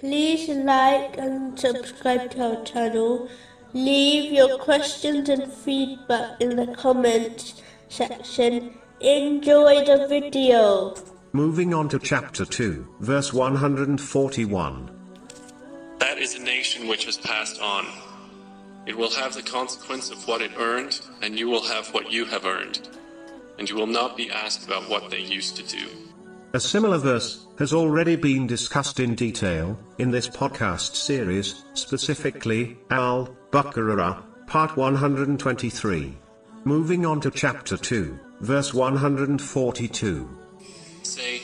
Please like and subscribe to our channel. Leave your questions and feedback in the comments section. Enjoy the video. Moving on to chapter 2, verse 141. That is a nation which has passed on. It will have the consequence of what it earned, and you will have what you have earned. And you will not be asked about what they used to do. A similar verse has already been discussed in detail in this podcast series, specifically Al Baqarah, part 123. Moving on to chapter 2, verse 142. Say,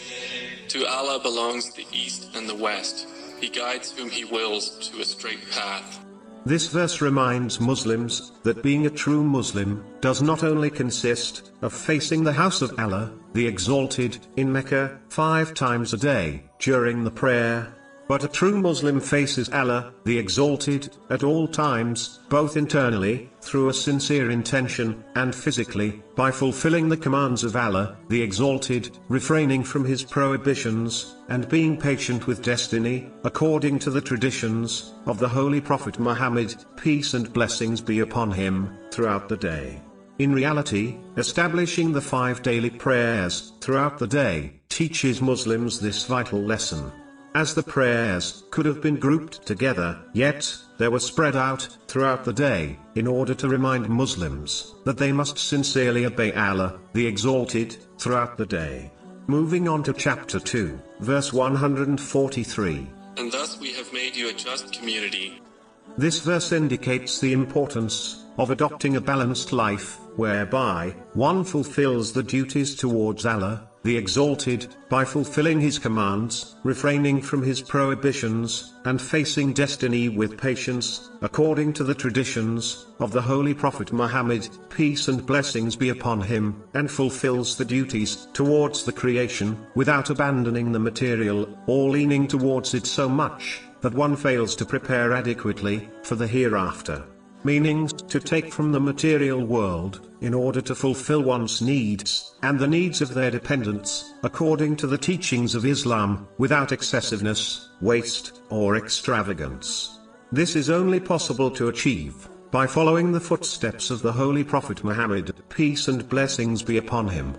To Allah belongs the east and the west. He guides whom He wills to a straight path. This verse reminds Muslims that being a true Muslim does not only consist of facing the house of Allah, the Exalted, in Mecca, five times a day, during the prayer, but a true Muslim faces Allah, the Exalted, at all times, both internally, through a sincere intention, and physically, by fulfilling the commands of Allah, the Exalted, refraining from His prohibitions, and being patient with destiny, according to the traditions of the Holy Prophet Muhammad, peace and blessings be upon him, throughout the day. In reality, establishing the five daily prayers throughout the day teaches Muslims this vital lesson. As the prayers could have been grouped together, yet, they were spread out throughout the day, in order to remind Muslims that they must sincerely obey Allah, the Exalted, throughout the day. Moving on to chapter 2, verse 143. And thus we have made you a just community. This verse indicates the importance of adopting a balanced life, whereby one fulfills the duties towards Allah, the Exalted, by fulfilling His commands, refraining from His prohibitions, and facing destiny with patience, according to the traditions of the Holy Prophet Muhammad, peace and blessings be upon him, and fulfills the duties towards the creation, without abandoning the material, or leaning towards it so much, that one fails to prepare adequately for the hereafter meaning to take from the material world, in order to fulfill one's needs, and the needs of their dependents, according to the teachings of Islam, without excessiveness, waste, or extravagance. This is only possible to achieve, by following the footsteps of the Holy Prophet Muhammad, peace and blessings be upon him.